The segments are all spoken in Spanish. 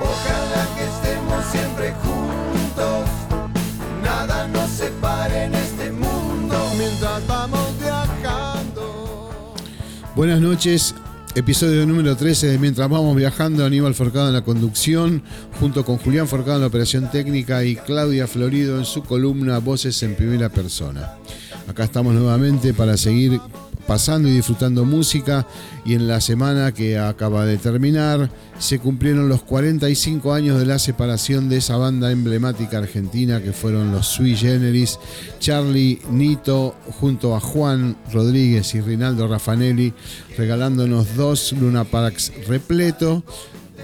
Ojalá que estemos siempre juntos, nada nos separe en este mundo mientras vamos viajando. Buenas noches, episodio número 13 de Mientras vamos viajando, Aníbal Forcado en la conducción, junto con Julián Forcado en la operación técnica y Claudia Florido en su columna Voces en Primera Persona. Acá estamos nuevamente para seguir pasando y disfrutando música y en la semana que acaba de terminar se cumplieron los 45 años de la separación de esa banda emblemática argentina que fueron los Sui Generis, Charlie Nito junto a Juan Rodríguez y Rinaldo Raffanelli regalándonos dos Luna Parks repleto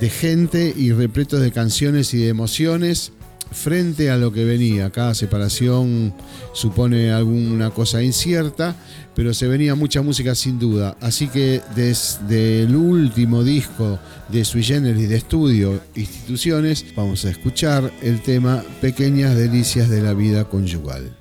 de gente y repletos de canciones y de emociones frente a lo que venía. Cada separación supone alguna cosa incierta, pero se venía mucha música sin duda. Así que desde el último disco de Sui Generis de estudio Instituciones, vamos a escuchar el tema Pequeñas Delicias de la Vida Conyugal.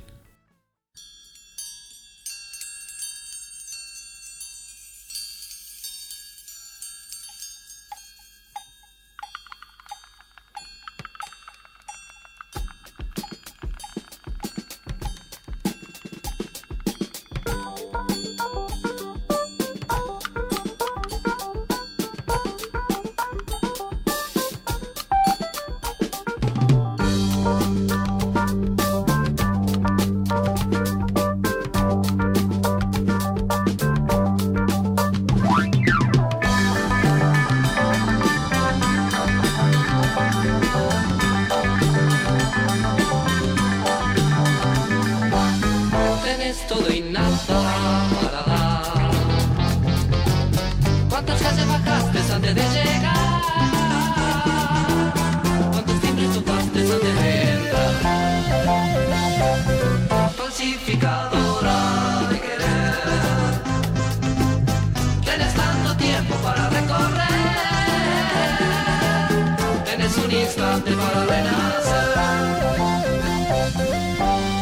Y para la vena será,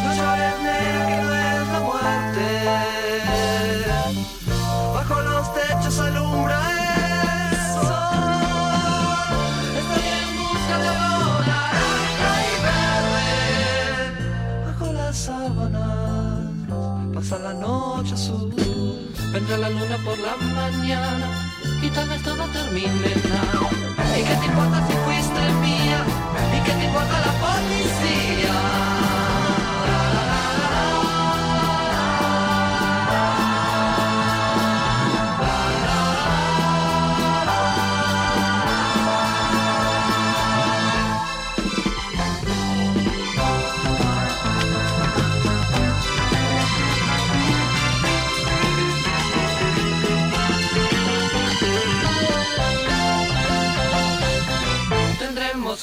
no saben que no es la muerte, bajo los techos alumbra el sol, estoy en busca de obra y verde, bajo las sábana, pasa la noche azul, vendrá la luna por la mañana. vita nel non in verità E che ti porta se questa è mia E che ti porta la polizia.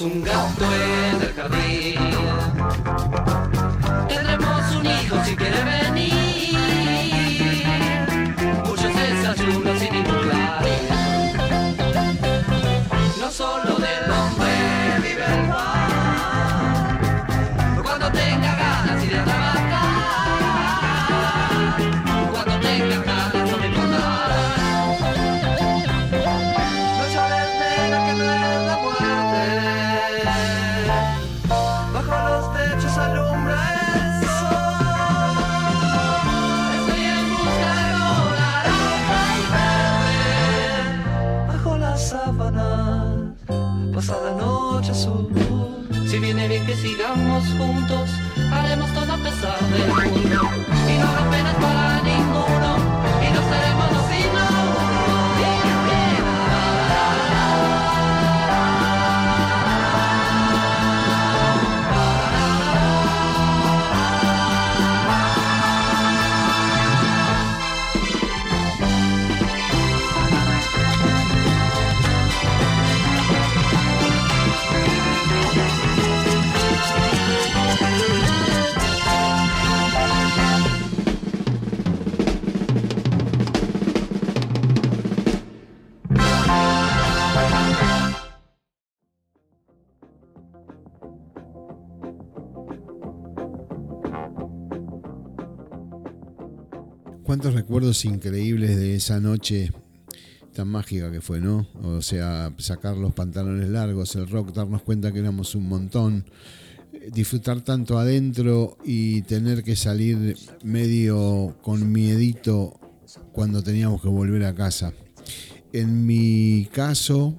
Cuántos increíbles de esa noche tan mágica que fue, ¿no? O sea, sacar los pantalones largos, el rock, darnos cuenta que éramos un montón, disfrutar tanto adentro y tener que salir medio con miedito cuando teníamos que volver a casa. En mi caso,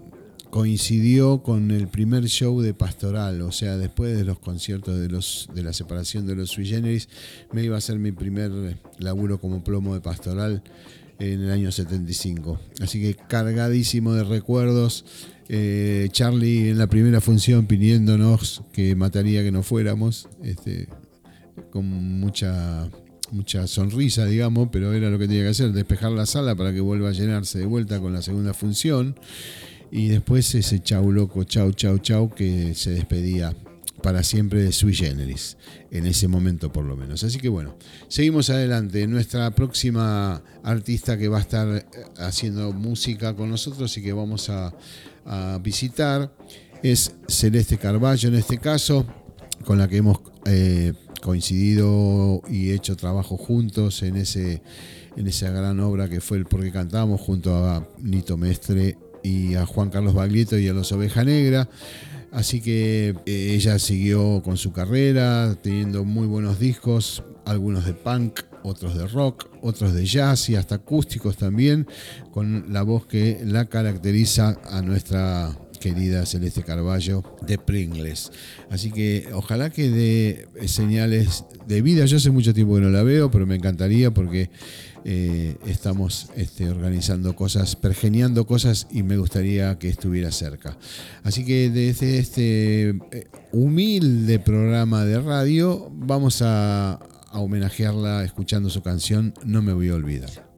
coincidió con el primer show de Pastoral, o sea, después de los conciertos de, los, de la separación de los Sui Generis, me iba a hacer mi primer laburo como plomo de Pastoral en el año 75. Así que cargadísimo de recuerdos. Eh, Charlie en la primera función pidiéndonos que mataría que no fuéramos, este, con mucha mucha sonrisa, digamos, pero era lo que tenía que hacer, despejar la sala para que vuelva a llenarse de vuelta con la segunda función. Y después ese chau loco, chau, chau, chau, que se despedía para siempre de Sui Generis, en ese momento por lo menos. Así que bueno, seguimos adelante. Nuestra próxima artista que va a estar eh, haciendo música con nosotros y que vamos a, visitar es Celeste Carballo en este caso, con la que hemos eh, coincidido y hecho trabajo juntos en, ese, en esa gran obra que fue el Porque Cantamos junto a Nito Mestre y a Juan Carlos Baglietto y a los Oveja Negra. Así que eh, ella siguió con su carrera, teniendo muy buenos discos, algunos de punk, otros de rock, otros de jazz y hasta acústicos también, con la voz que la caracteriza a nuestra querida Celeste Carballo de Pringles. Así que ojalá que dé señales de vida. Yo hace mucho tiempo que no la veo, pero me encantaría porque eh, estamos este, organizando cosas, pergeniando cosas y me gustaría que estuviera cerca. Así que desde este eh, humilde programa de radio vamos a, a homenajearla escuchando su canción No me voy a olvidar.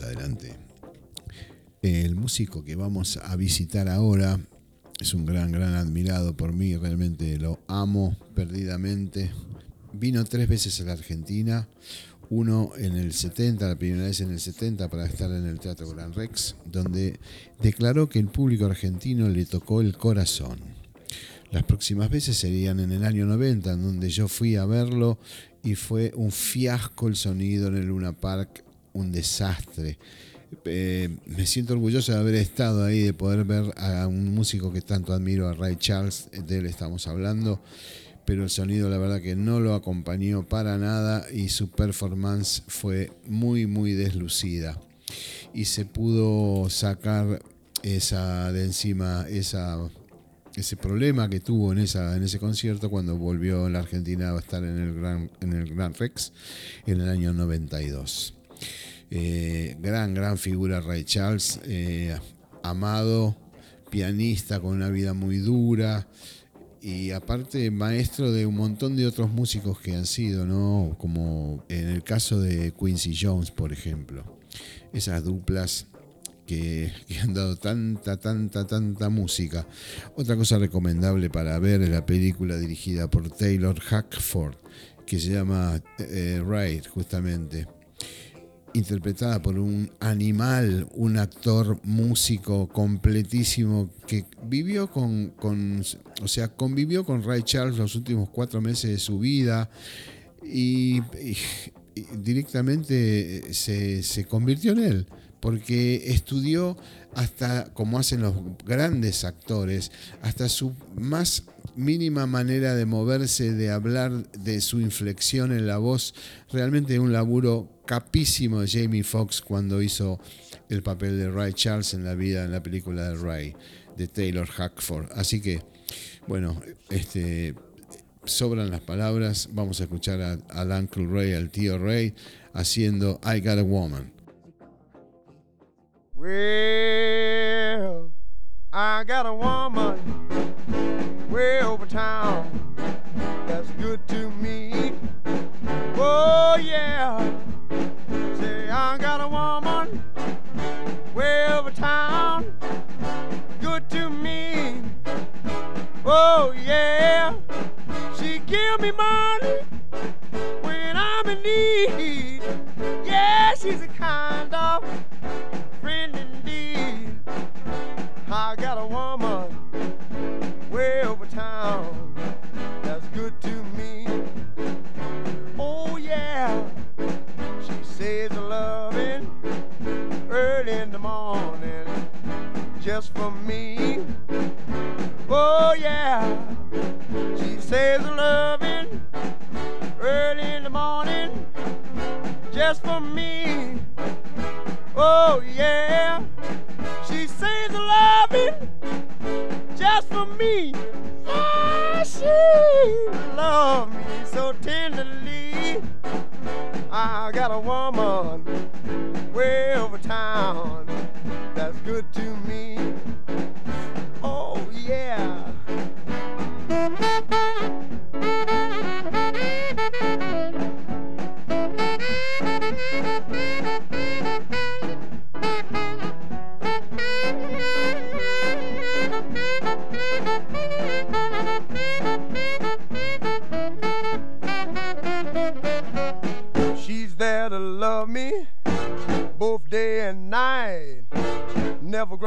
Adelante. El músico que vamos a visitar ahora es un gran, gran admirado por mí, realmente lo amo perdidamente. Vino tres veces a la Argentina, uno en el 70, la primera vez en el 70 para estar en el Teatro Gran Rex, donde declaró que el público argentino le tocó el corazón. Las próximas veces serían en el año 90, en donde yo fui a verlo y fue un fiasco el sonido en el Luna Park, un desastre. Eh, me siento orgulloso de haber estado ahí, de poder ver a un músico que tanto admiro, a Ray Charles, de él estamos hablando, pero el sonido la verdad que no lo acompañó para nada y su performance fue muy, muy deslucida. Y se pudo sacar esa de encima, esa, ese problema que tuvo en, esa, en ese concierto cuando volvió a la Argentina a estar en el Gran, en el Gran Rex en el año 92. Eh, gran, gran figura Ray Charles, eh, amado, pianista con una vida muy dura y aparte maestro de un montón de otros músicos que han sido, ¿no? Como en el caso de Quincy Jones, por ejemplo. Esas duplas que, han dado tanta, tanta, tanta música. Otra cosa recomendable para ver es la película dirigida por Taylor Hackford, que se llama eh, justamente interpretada por un animal, un actor músico completísimo que vivió con, o sea, convivió con Ray Charles los últimos cuatro meses de su vida y, directamente se, se convirtió en él porque estudió hasta, como hacen los grandes actores, hasta su más mínima manera de moverse, de hablar, de su inflexión en la voz, realmente un laburo capísimo de Jamie Foxx cuando hizo el papel de Ray Charles en la vida, en la película de Ray, de Taylor Hackford. Así que, bueno, este, sobran las palabras, vamos a escuchar al Uncle Ray, al tío Ray, haciendo I Got a Woman. Well, I got a woman way over town that's good to me. Oh, yeah. I got a woman way over town good to me. Oh, yeah. She give me money when I'm in need. Yeah, she's a kind of friend indeed. I got a woman way over town that's good to me. Loving early in the morning just for me. Oh yeah, she says loving early in the morning just for me. Oh yeah, she says loving just for me. Yeah, she loves me so tenderly. I got a woman way over town that's good to me.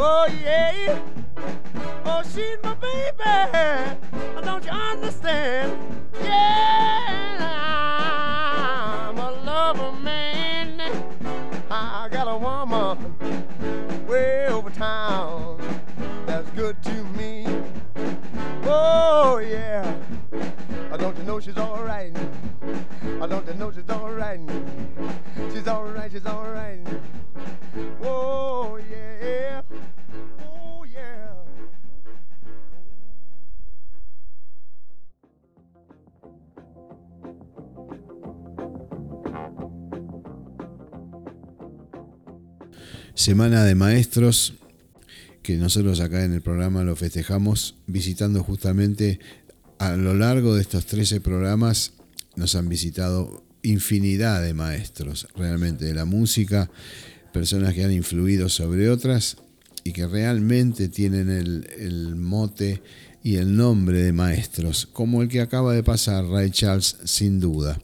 Oh, yeah. Oh, she's my baby. Don't you understand? Yeah, I'm a lover man. I got a woman way over town that's good to me. Oh, yeah. Don't you know she's all right? Don't you know she's all right? She's all right, she's all right. Oh, yeah. Semana de Maestros, que nosotros acá en el programa lo festejamos visitando justamente a lo largo de estos 13 programas nos han visitado infinidad de maestros realmente de la música, personas que han influido sobre otras y que realmente tienen el, el mote y el nombre de maestros, como el que acaba de pasar, Ray Charles, sin duda.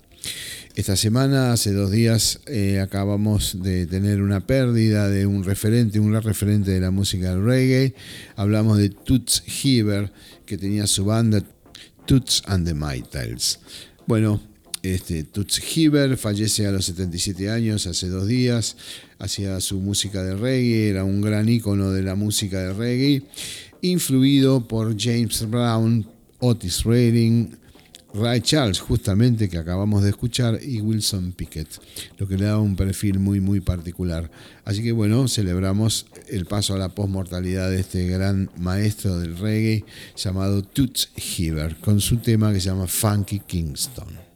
Esta semana, hace dos días, eh, acabamos de tener una pérdida de un referente, un gran referente de la música del reggae. Hablamos de Toots Heaver, que tenía su banda Toots and the Maytals. Bueno, este, Toots Heaver fallece a los 77 años, hace dos días. Hacía su música de reggae, era un gran ícono de la música de reggae, influido por James Brown, Otis Redding, Ray Charles, justamente que acabamos de escuchar, y Wilson Pickett, lo que le da un perfil muy, muy particular. Así que bueno, celebramos el paso a la postmortalidad de este gran maestro del reggae llamado Toots Heaver, con su tema que se llama Funky Kingston.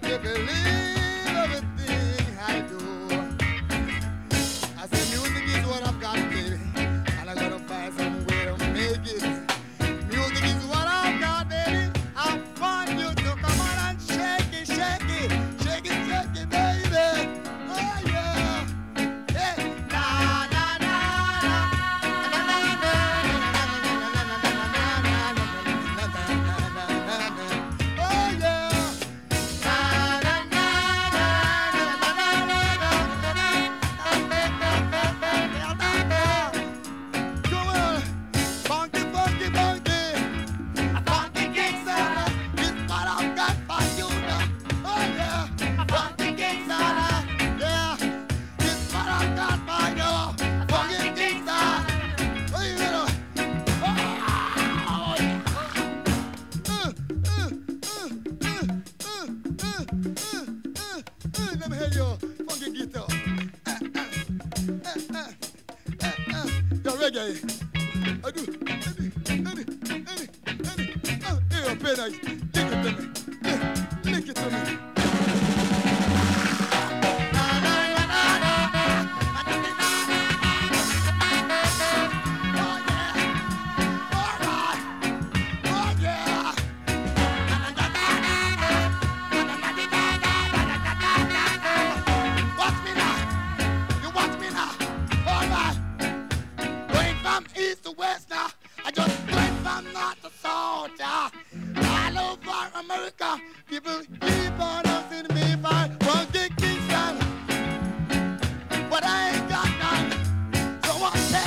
take.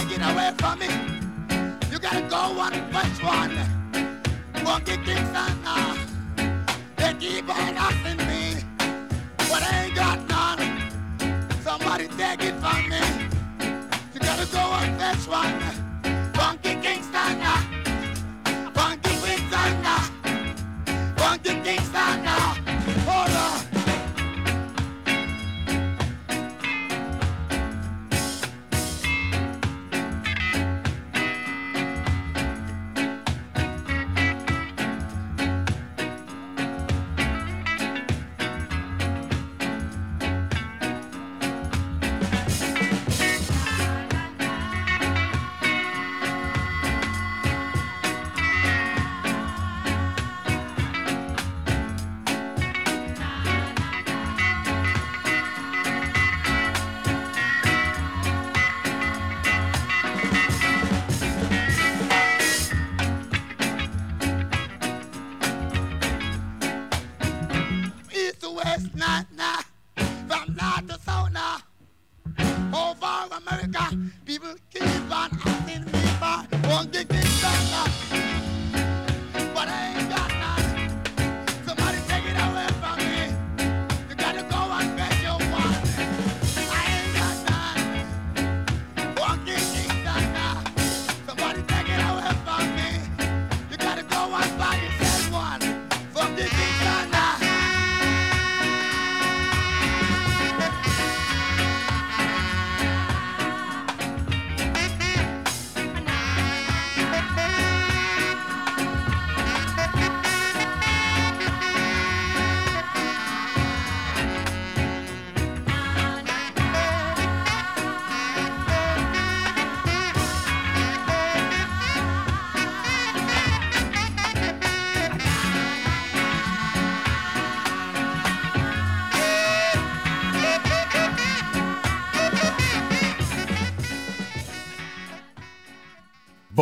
It away from me? You gotta go on which one? Funky Kingston now. They keep on asking me. But I ain't got none. Somebody take it from me. You gotta go and fetch one.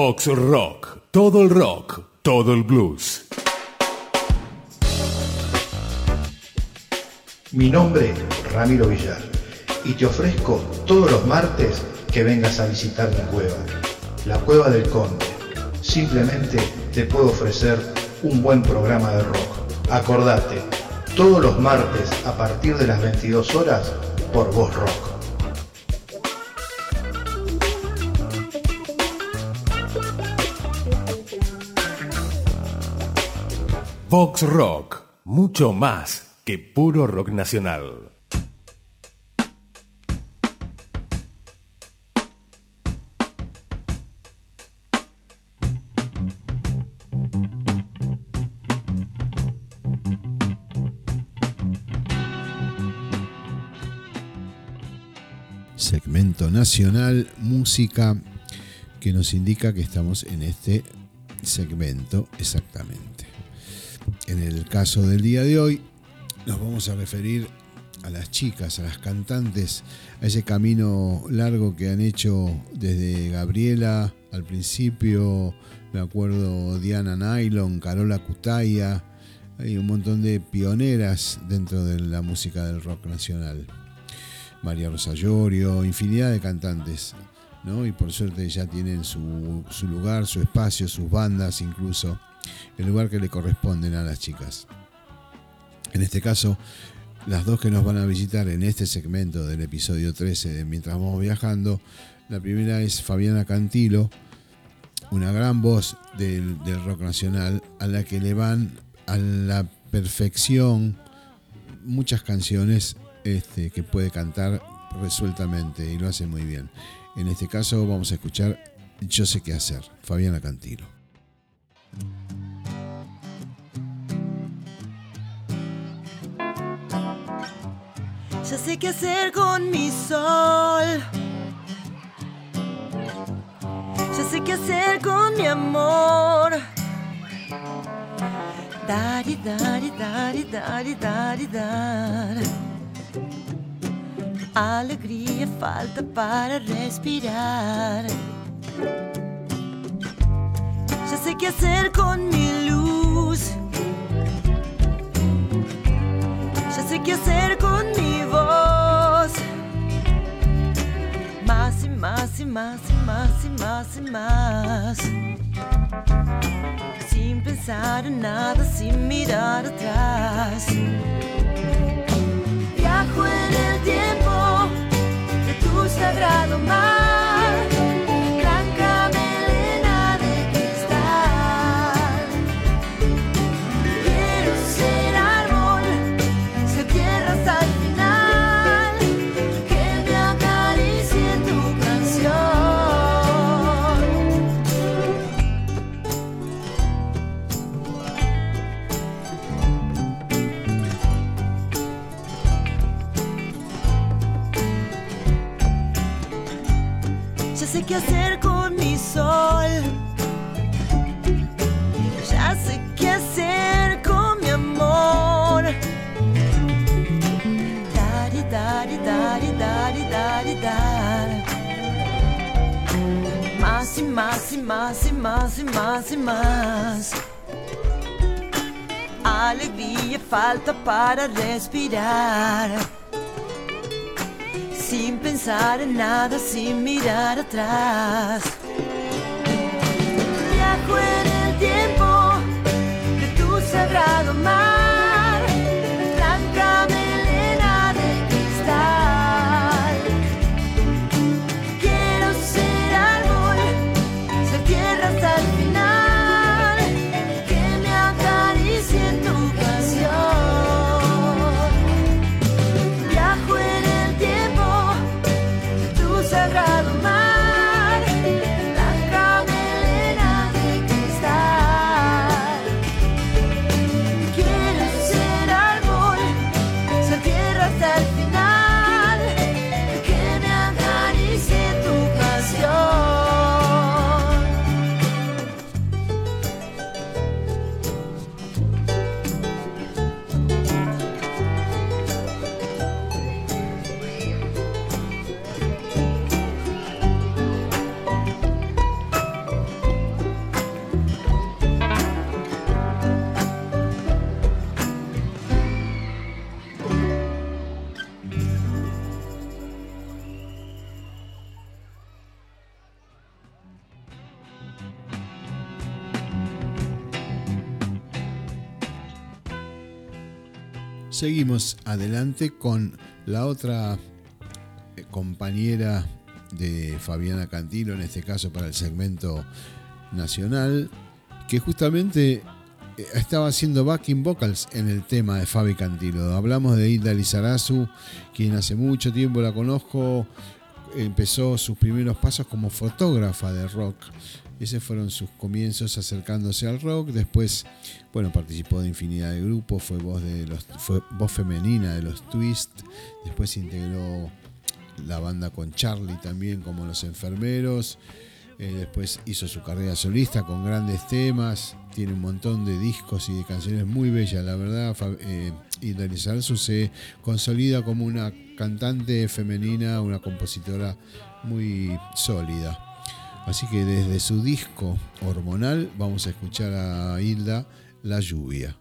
Vox Rock, todo el rock, todo el blues. Mi nombre es Ramiro Villar y te ofrezco todos los martes que vengas a visitar mi cueva, la Cueva del Conde. Simplemente te puedo ofrecer un buen programa de rock. Acordate, todos los martes a partir de las 22 horas por Voz Rock. Vox Rock, mucho más que puro rock nacional. Segmento nacional, música, que nos indica que estamos en este segmento exactamente. En el caso del día de hoy, nos vamos a referir a las chicas, a las cantantes, a ese camino largo que han hecho desde Gabriela al principio, me acuerdo Diana Nylon, Carola Cutaya, hay un montón de pioneras dentro de la música del rock nacional. María Rosa Llorio, infinidad de cantantes, ¿no? Y por suerte ya tienen su, su lugar, su espacio, sus bandas incluso el lugar que le corresponden a las chicas. En este caso, las dos que nos van a visitar en este segmento del episodio 13 de Mientras vamos viajando, la primera es Fabiana Cantilo, una gran voz del, rock nacional a la que le van a la perfección muchas canciones este, que puede cantar resueltamente y lo hace muy bien. En este caso vamos a escuchar Yo sé qué hacer, Fabiana Cantilo. Ya sé qué hacer con mi sol. Ya sé qué hacer con mi amor. Dari, dari, dari, dari, dari, dar. Alegría falta para respirar. Ya sé qué hacer con mi luz. Ya sé qué hacer con mi voz. Más y más y más y más y más y más. Sin pensar en nada, sin mirar atrás. Viajo en el tiempo de tu sagrado mar. Qué hacer con mi sol. Ya sé qué hacer con mi amor. Dari, dari, dari, dari, dari, dar. Más y más y más y más y más y más. alegría falta para respirar. Sin pensar en nada, sin mirar atrás. Viajo en el tiempo de tu sagrado mar. Seguimos adelante con la otra eh, compañera de Fabiana Cantilo, en este caso para el segmento nacional, que justamente eh, estaba haciendo backing vocals en el tema de Fabi Cantilo. Hablamos de Hilda Lizarazu, quien hace mucho tiempo la conozco, empezó sus primeros pasos como fotógrafa de rock. Esos fueron sus comienzos acercándose al rock. Después, bueno, participó de infinidad de grupos, fue voz de los, fue voz femenina de los Twist. Después integró la banda con Charlie también como los enfermeros. Eh, después hizo su carrera solista con grandes temas. Tiene un montón de discos y de canciones muy bellas. La verdad, eh, Lizarazu se consolida como una cantante femenina, una compositora muy sólida. Así que desde su disco hormonal vamos a escuchar a Hilda La lluvia.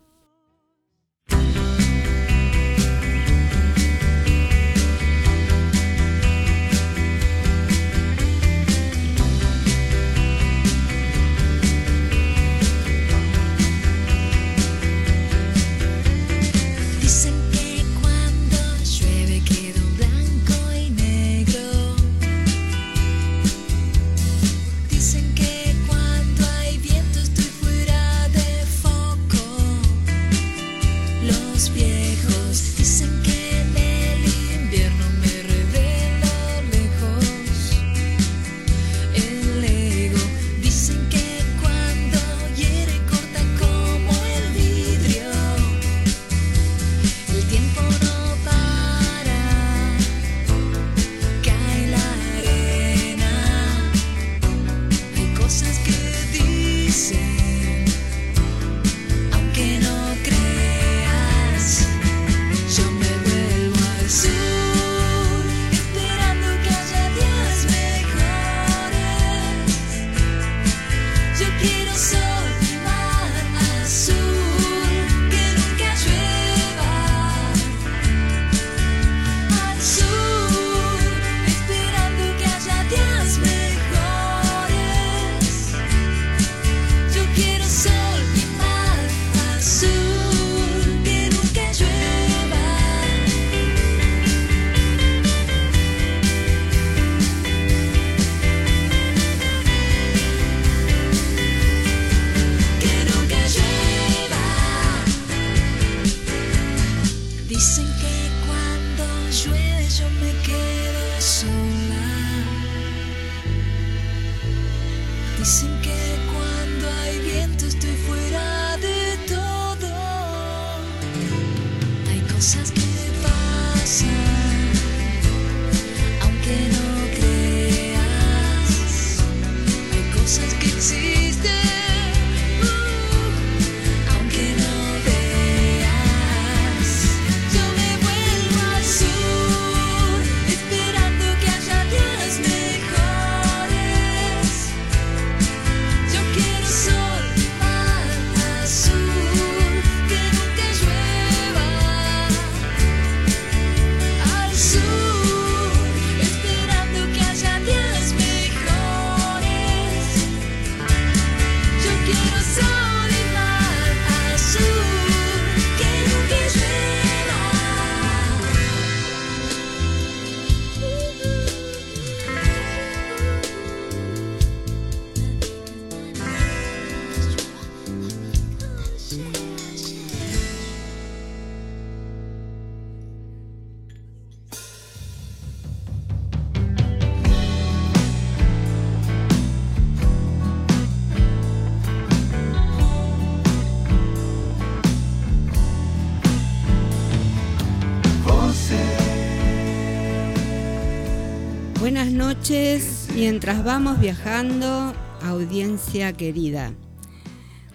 Mientras vamos viajando, audiencia querida.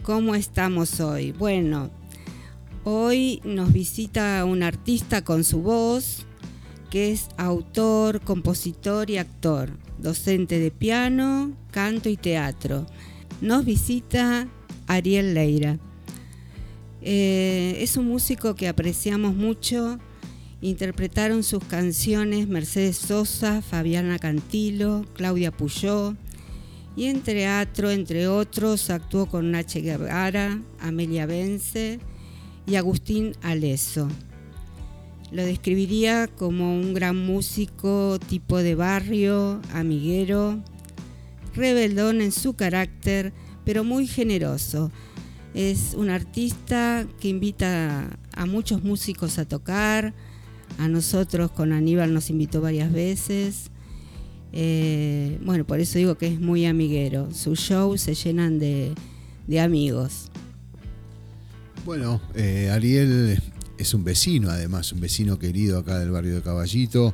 ¿Cómo estamos hoy? Bueno, hoy nos visita un artista con su voz, que es autor, compositor y actor, docente de piano, canto y teatro. Nos visita Ariel Leira. Eh, es un músico que apreciamos mucho. Interpretaron sus canciones Mercedes Sosa, Fabiana Cantilo, Claudia Puyó. Y en teatro, entre otros, actuó con Nache Guevara, Amelia Vence y Agustín Aleso. Lo describiría como un gran músico tipo de barrio, amiguero, rebeldón en su carácter, pero muy generoso. Es un artista que invita a muchos músicos a tocar, a nosotros con Aníbal nos invitó varias veces. Eh, bueno, por eso digo que es muy amiguero. Sus shows se llenan de, de amigos. Bueno, eh, Ariel es un vecino, además, un vecino querido acá del barrio de Caballito.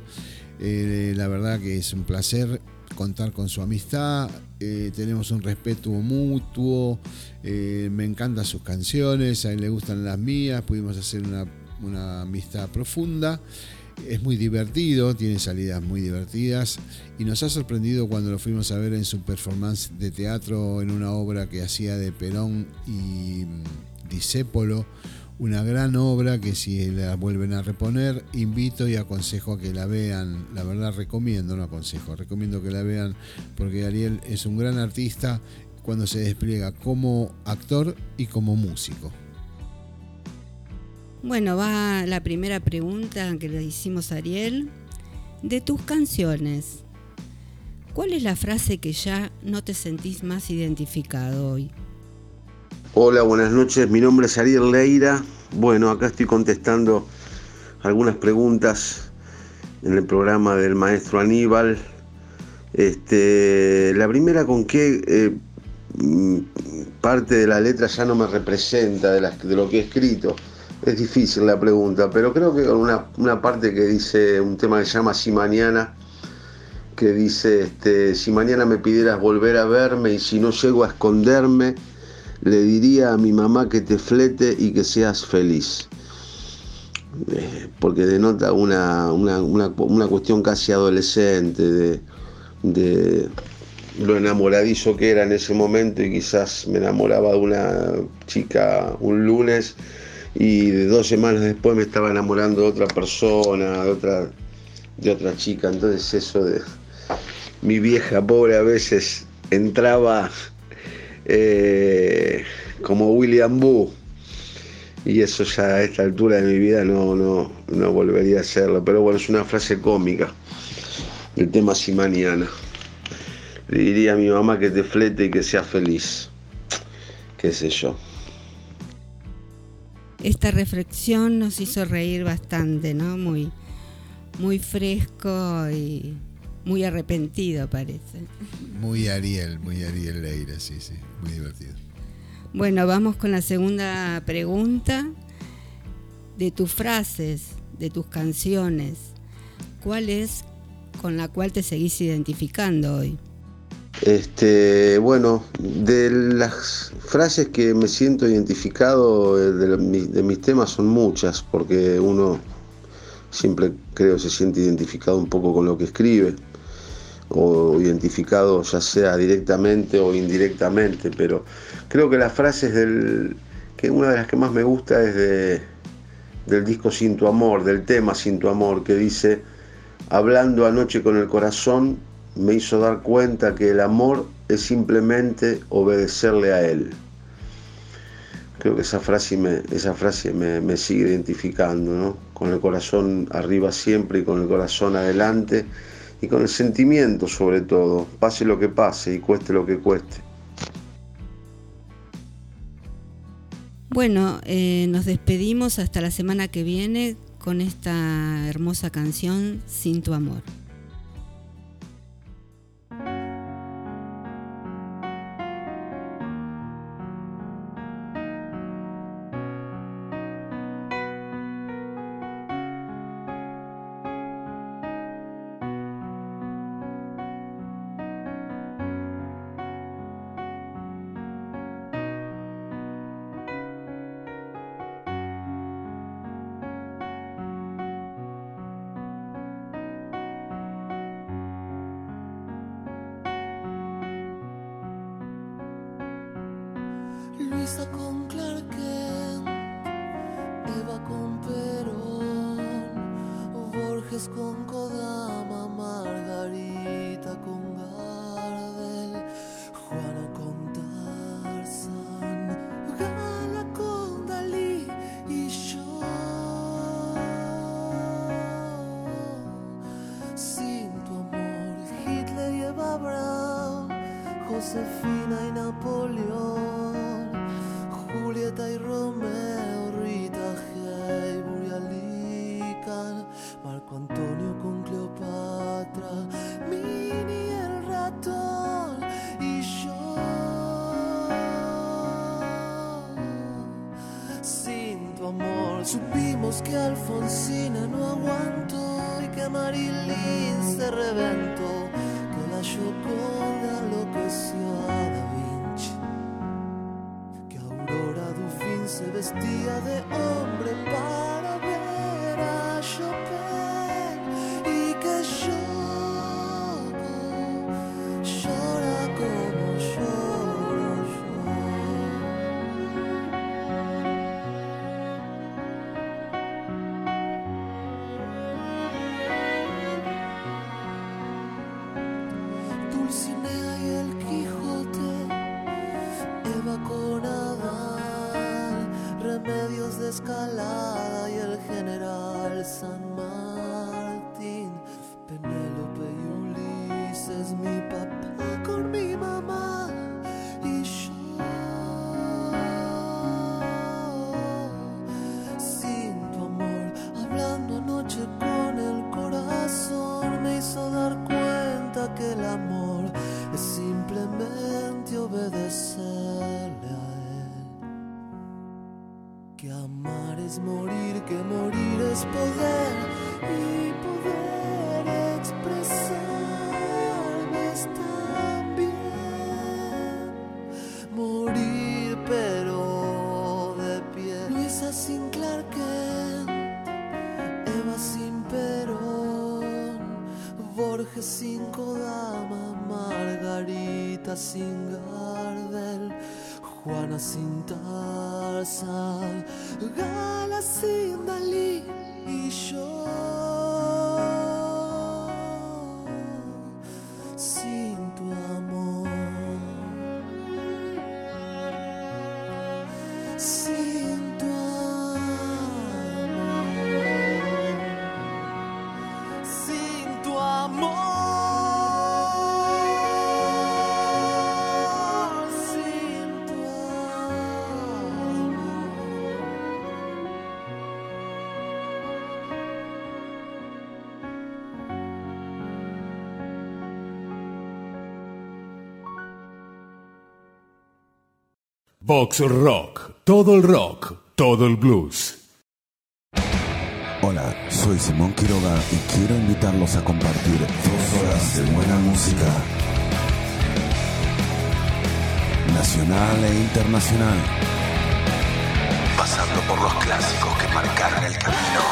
Eh, la verdad que es un placer contar con su amistad. Tenemos un respeto mutuo. me encantan sus canciones, a él le gustan las mías. Pudimos hacer una, una amistad profunda. Es muy divertido, tiene salidas muy divertidas y nos ha sorprendido cuando lo fuimos a ver en su performance de teatro en una obra que hacía de Perón y mm, Discépolo, una gran obra que si la vuelven a reponer, invito y aconsejo a que la vean. La verdad recomiendo, no aconsejo, recomiendo que la vean porque Ariel es un gran artista cuando se despliega como actor y como músico. Bueno, va la primera pregunta que le hicimos a Ariel. De tus canciones, ¿cuál es la frase que ya no te sentís más identificado hoy? Hola, buenas noches. Mi nombre es Ariel Leira. Bueno, acá estoy contestando algunas preguntas en el programa del maestro Aníbal. Este, la primera con qué eh, mm, parte de la letra ya no me representa de, de lo que he escrito. Es difícil la pregunta, pero creo que una, una parte que dice un tema que se llama Si Mañana, que dice, este, si mañana me pidieras volver a verme y si no llego a esconderme, le diría a mi mamá que te flete y que seas feliz. Eh, porque denota una, una, una, una cuestión casi adolescente de, de lo enamoradizo que era en ese momento y quizás me enamoraba de una chica un lunes y dos semanas después me estaba enamorando de otra persona, de otra, de otra chica. Entonces eso de mi vieja pobre a veces entraba eh, como William Boo. Y eso ya a esta altura de mi vida no, no, no volvería a hacerlo. Pero bueno, es una frase cómica. El tema si. Le diría a mi mamá que te flete y que sea feliz. Qué sé yo. Esta reflexión nos hizo reír bastante, ¿no? Muy, muy fresco y muy arrepentido parece. Muy Ariel, muy Ariel Leira, sí, sí, muy divertido. Bueno, vamos con la segunda pregunta. De tus frases, de tus canciones, ¿cuál es con la cual te seguís identificando hoy? Este, bueno, de las frases que me siento identificado eh, de, mis temas son muchas, porque uno siempre creo se siente identificado un poco con lo que escribe, o identificado ya sea directamente o indirectamente, pero creo que las frases del, que una de las que más me gusta es de, del disco Sin tu amor, del tema Sin tu amor, que dice, hablando anoche con el corazón, me hizo dar cuenta que el amor es simplemente obedecerle a él. Creo que esa frase me, esa frase me, me sigue identificando, ¿no? Con el corazón arriba siempre y con el corazón adelante y con el sentimiento sobre todo, pase lo que pase y cueste lo que cueste. Bueno, eh, nos despedimos hasta la semana que viene con esta hermosa canción Sin tu amor. Que Borges sin Kodama, Margarita sin Gardel, Juana sin Tarzan, Gala sin Dalí. Vox Rock, todo el rock, todo el blues. Hola, soy Simón Quiroga y quiero invitarlos a compartir dos horas de buena música. Nacional e internacional. Pasando por los clásicos que marcaron el camino.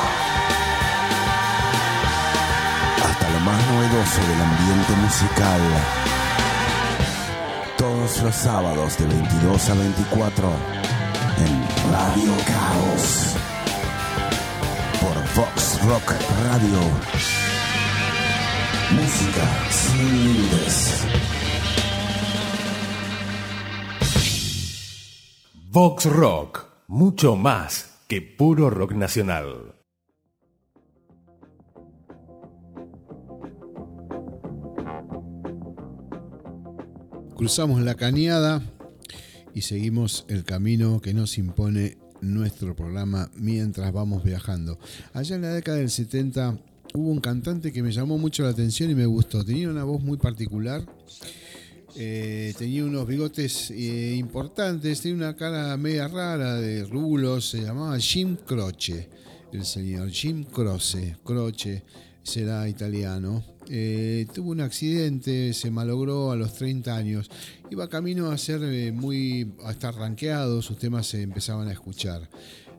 Hasta lo más novedoso del ambiente musical. Todos los sábados de 22 a 24 en Radio Caos por Vox Rock Radio. Música sin límites. Rock, mucho más que puro rock nacional. Cruzamos la cañada y seguimos el camino que nos impone nuestro programa mientras vamos viajando. Allá en la década del 70 hubo un cantante que me llamó mucho la atención y me gustó. Tenía una voz muy particular. eh, tenía unos bigotes eh, importantes, tenía una cara media rara de rulos, se llamaba Jim Croce, el señor Jim Croce, Croce, será italiano. Eh, tuvo un accidente, se malogró a los 30 años. Iba camino a ser eh, muy. a estar rankeado, sus temas se empezaban a escuchar.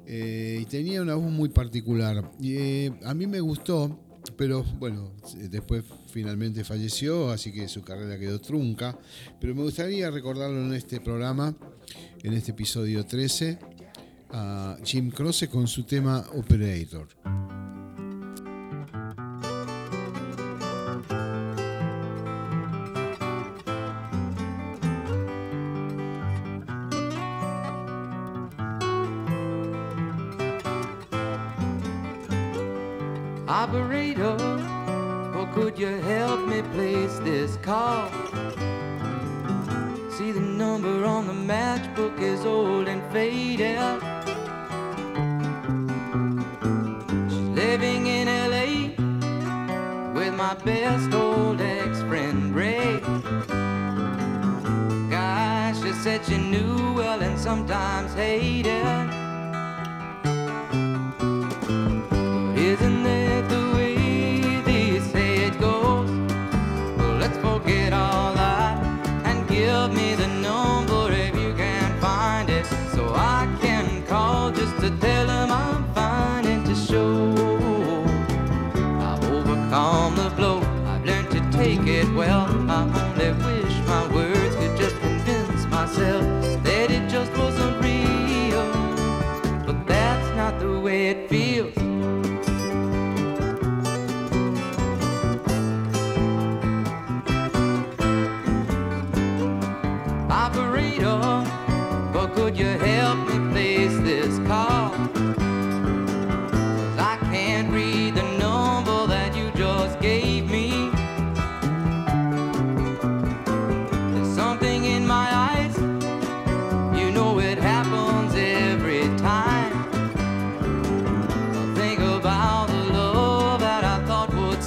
Eh, y tenía una voz muy particular. Y, a mí me gustó pero bueno, después finalmente falleció, así que su carrera quedó trunca. Pero me gustaría recordarlo en este programa, en este episodio 13, a Jim Croce con su tema. Operator,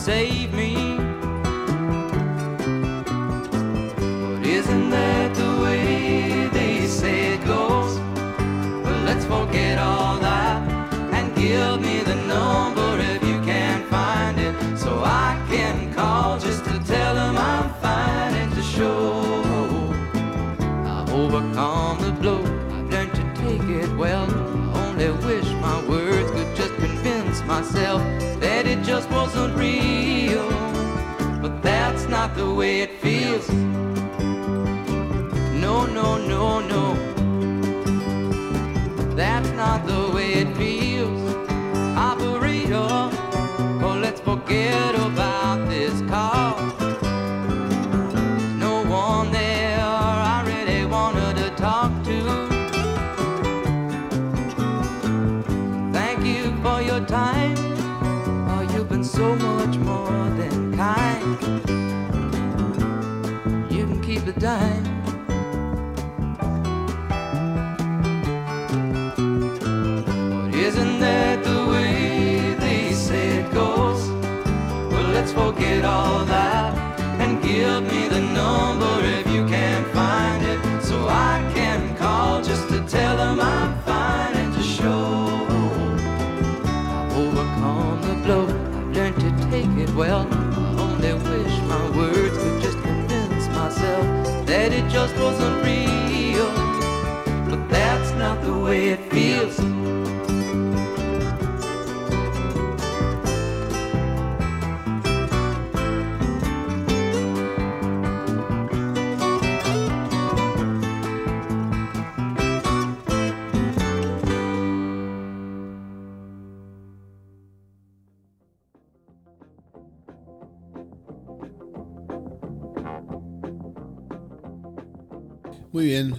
save me. But isn't that the way they say it goes? Well, let's forget all that and give me the number if you can find it, so I can call just to tell them I'm fine and to show I've overcome the blow. I've learned to take it well. I only wish my words could just convince myself just wasn't real. But that's not the way it feels. No, no, no, no. That's not the way it feels. Dime. But isn't that the way they say it goes? Well, let's forget all that and give me the number if you can't find it, so I can call just to tell them I'm fine and to show I've overcome the blow. I've learned to take it well. I only wish my words could just convince myself that it just wasn't real. But that's not the way it Muy bien,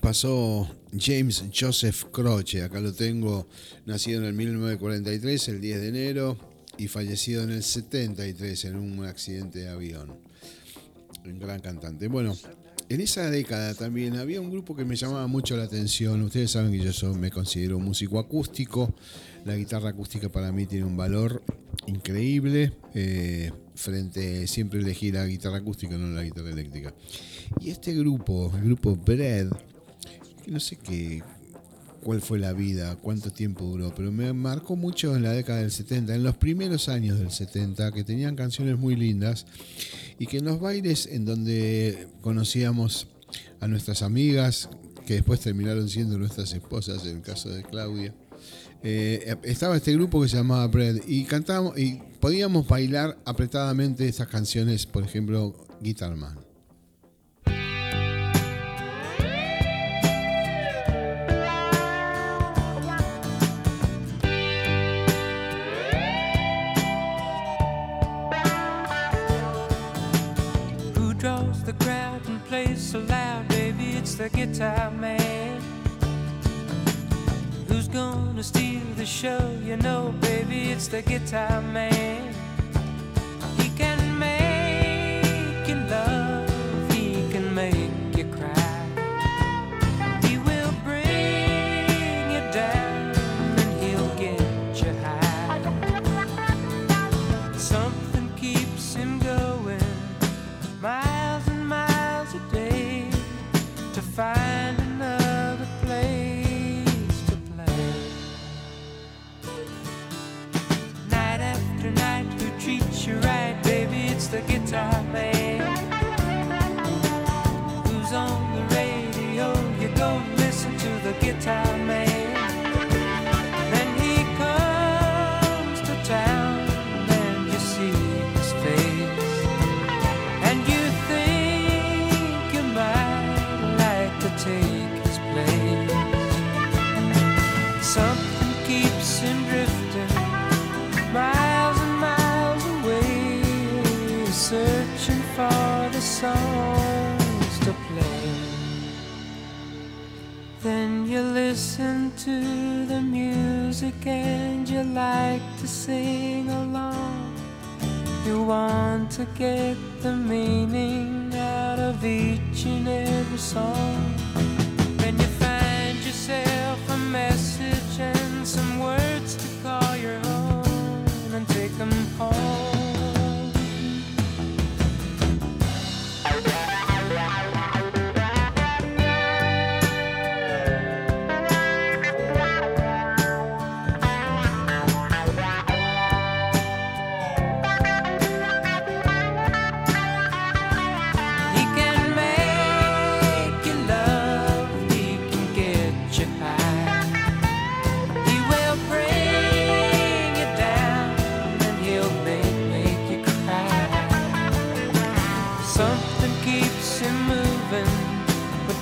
pasó James Joseph Croce, acá lo tengo, nacido en el 1943, el 10 de enero, y fallecido en el 73 en un accidente de avión. Un gran cantante. Bueno, en esa década también había un grupo que me llamaba mucho la atención. Ustedes saben que yo soy- me considero músico acústico. La guitarra acústica para mí tiene un valor increíble. eh, frente siempre elegí la guitarra acústica, no la guitarra eléctrica. Y este grupo, el grupo Bread, no sé qué, cuál fue la vida, cuánto tiempo duró, pero me marcó mucho en la década del 70, en los primeros años del 70, que tenían canciones muy lindas y que en los bailes en donde conocíamos a nuestras amigas, que después terminaron siendo nuestras esposas, en el caso de Claudia, eh, estaba este grupo que se llamaba Bread y cantábamos y podíamos bailar apretadamente estas canciones, por ejemplo, Guitar Man. So loud, baby? It's the guitar man. Who's gonna steal the show? You know, baby, it's the guitar man. He can make you love,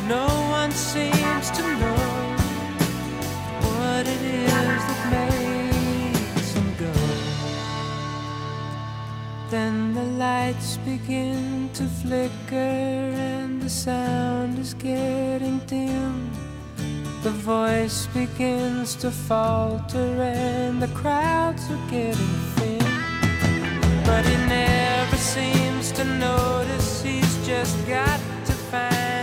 no one seems to know what it is that makes him go. Then the lights begin to flicker and the sound is getting dim. The voice begins to falter and the crowds are getting thin. But he never seems to notice he's just got to find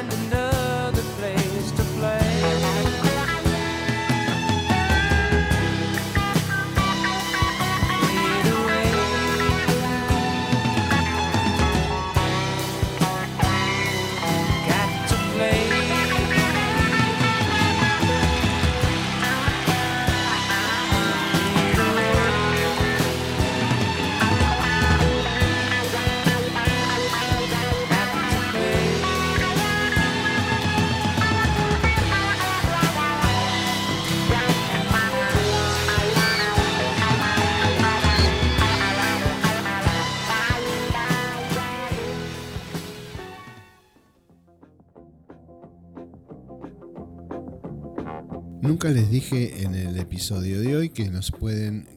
Nunca les dije en el episodio de hoy que nos pueden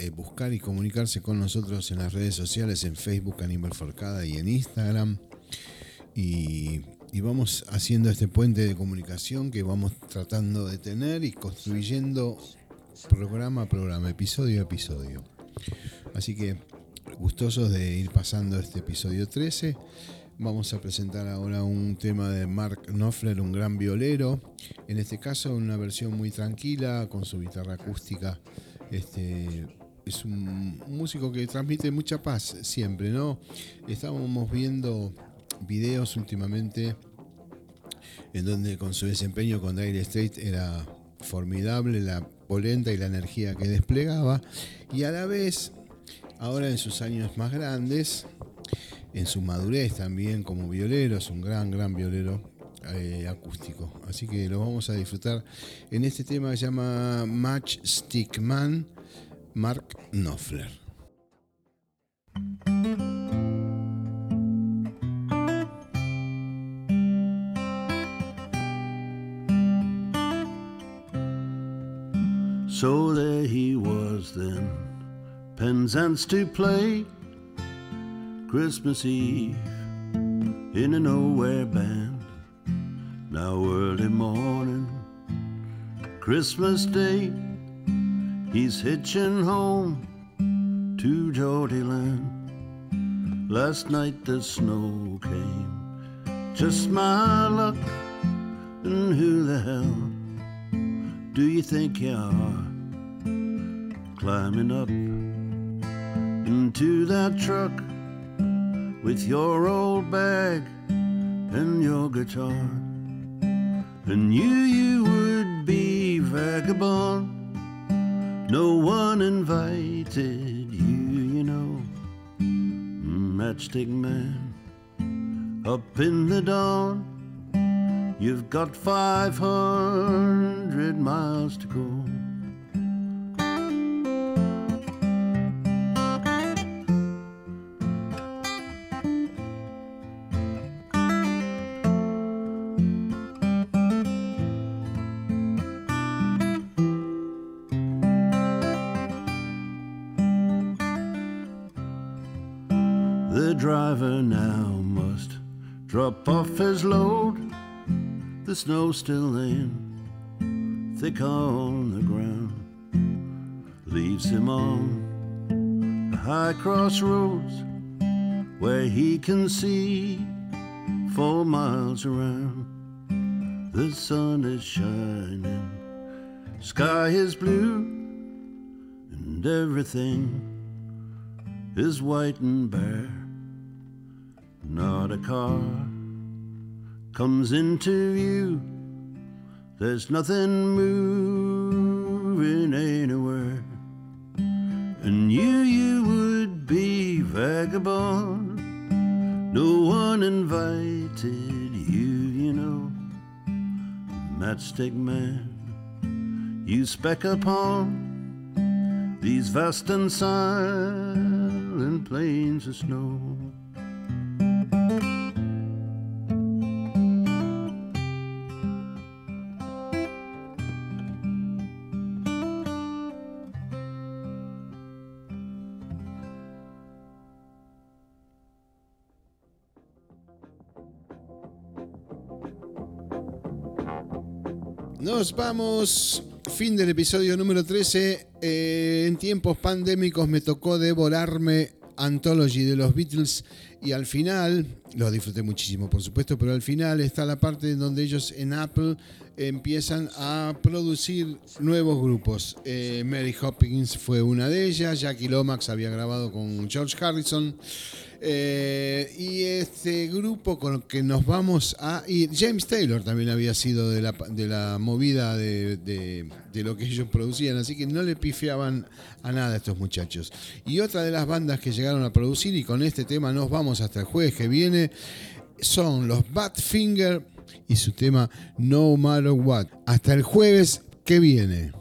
eh, buscar y comunicarse con nosotros en las redes sociales, en Facebook Animal Forcada y en Instagram. Y, y vamos haciendo este puente de comunicación que vamos tratando de tener y construyendo programa a programa, episodio a episodio. Así que gustosos de ir pasando este episodio 13. Vamos a presentar ahora un tema de Mark Knopfler, un gran violero. En este caso, una versión muy tranquila, con su guitarra acústica. Este, es un músico que transmite mucha paz siempre, ¿no? Estábamos viendo videos últimamente en donde con su desempeño con Dire Straits era formidable la polenta y la energía que desplegaba. Y a la vez, ahora en sus años más grandes, en su madurez también como violero, es un gran, gran violero. eh, acústico. Así que lo vamos a disfrutar en este tema que se llama Matchstick Man, Mark Knopfler. So there he was then, Penzance to play, Christmas Eve in a nowhere band. Now early morning, Christmas Day, he's hitching home to Geordie Land. Last night the snow came, just my luck, and who the hell do you think you are? Climbing up into that truck with your old bag and your guitar. And knew you would be vagabond. No one invited you, you know. Matchstick man, up in the dawn. You've got 500 miles to go. Driver now must drop off his load. The snow's still in, thick on the ground. Leaves him on a high crossroads where he can see four miles around. The sun is shining, sky is blue, and everything is white and bare. Not a car comes into view. There's nothing moving anywhere. And you, you would be vagabond. No one invited you, you know. Matchstick man, you speck upon these vast and silent plains of snow. Nos vamos. Fin del episodio número 13. Eh, en tiempos pandémicos me tocó devorarme Anthology de los Beatles y al final, lo disfruté muchísimo por supuesto, pero al final está la parte en donde ellos en Apple empiezan a producir nuevos grupos. Eh, Mary Hopkins fue una de ellas, Jackie Lomax había grabado con George Harrison. Eh, y este grupo con el que nos vamos a ir, James Taylor también había sido de la, de la movida de, de- de lo que ellos producían, así que no le pifiaban a nada estos muchachos. Y otra de las bandas que llegaron a producir, y con este tema nos vamos hasta el jueves que viene, son los Badfinger y su tema No Matter What. Hasta el jueves que viene.